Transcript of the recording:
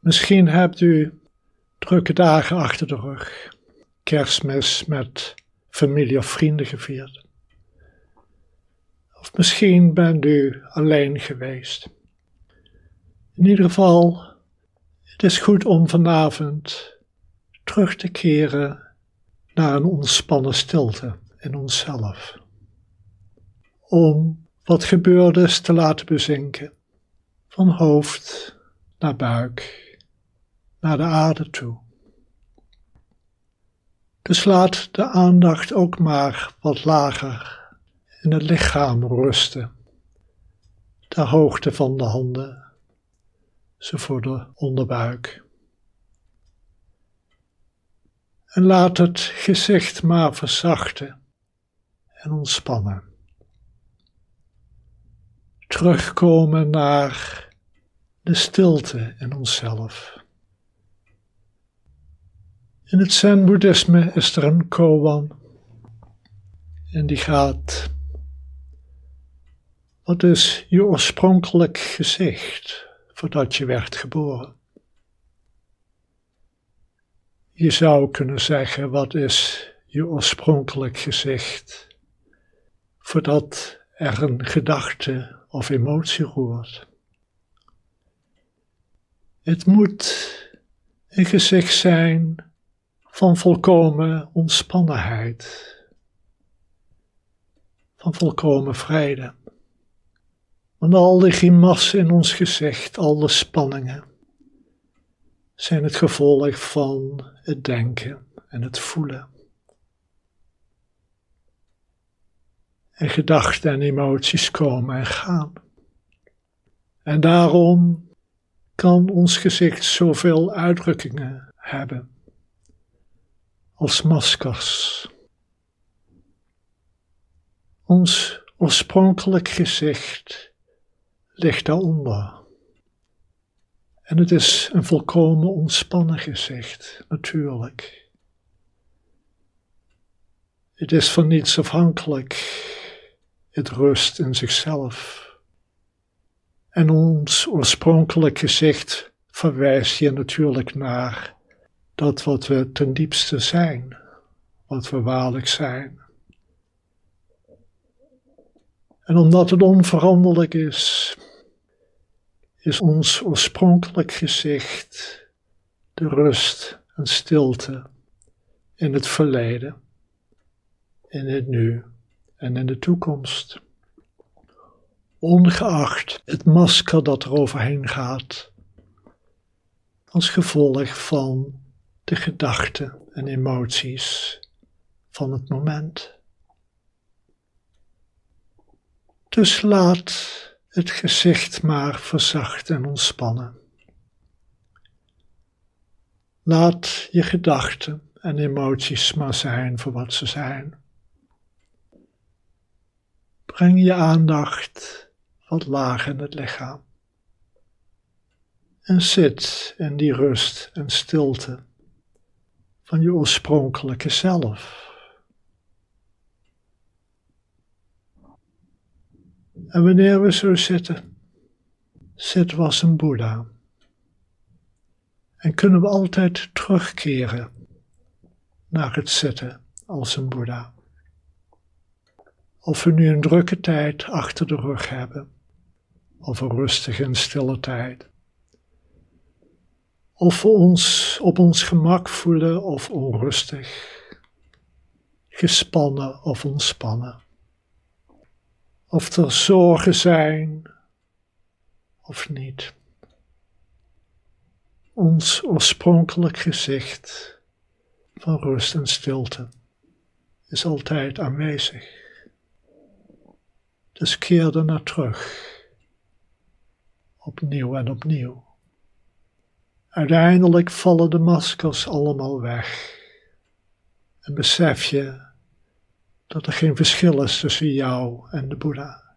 Misschien hebt u drukke dagen achter de rug, kerstmis met familie of vrienden gevierd. Of misschien bent u alleen geweest. In ieder geval, het is goed om vanavond terug te keren naar een ontspannen stilte in onszelf. Om wat gebeurd is te laten bezinken, van hoofd naar buik, naar de aarde toe. Dus laat de aandacht ook maar wat lager in het lichaam rusten, ter hoogte van de handen, zo voor de onderbuik. En laat het gezicht maar verzachten en ontspannen. Terugkomen naar de stilte in onszelf. In het Zen-boeddhisme is er een koan en die gaat wat is je oorspronkelijk gezicht voordat je werd geboren? Je zou kunnen zeggen, wat is je oorspronkelijk gezicht voordat er een gedachte of emotie roert? Het moet een gezicht zijn van volkomen ontspannenheid, van volkomen vrede. Want al die grimassen in ons gezicht, al de spanningen, zijn het gevolg van het denken en het voelen. En gedachten en emoties komen en gaan. En daarom kan ons gezicht zoveel uitdrukkingen hebben als maskers. Ons oorspronkelijk gezicht ligt daaronder. En het is een volkomen ontspannen gezicht, natuurlijk. Het is van niets afhankelijk. Het rust in zichzelf. En ons oorspronkelijk gezicht verwijst je natuurlijk naar dat wat we ten diepste zijn, wat we waarlijk zijn. En omdat het onveranderlijk is, is ons oorspronkelijk gezicht de rust en stilte in het verleden, in het nu en in de toekomst. Ongeacht het masker dat er overheen gaat, als gevolg van de gedachten en emoties van het moment. Dus laat het gezicht maar verzacht en ontspannen. Laat je gedachten en emoties maar zijn voor wat ze zijn. Breng je aandacht wat laag in het lichaam. En zit in die rust en stilte van je oorspronkelijke zelf. En wanneer we zo zitten, we als een Boeddha. En kunnen we altijd terugkeren naar het zitten als een Boeddha. Of we nu een drukke tijd achter de rug hebben, of een rustige en stille tijd. Of we ons op ons gemak voelen of onrustig, gespannen of ontspannen of er zorgen zijn of niet. Ons oorspronkelijk gezicht van rust en stilte is altijd aanwezig. Dus keer er naar terug, opnieuw en opnieuw. Uiteindelijk vallen de maskers allemaal weg en besef je dat er geen verschil is tussen jou en de Boeddha.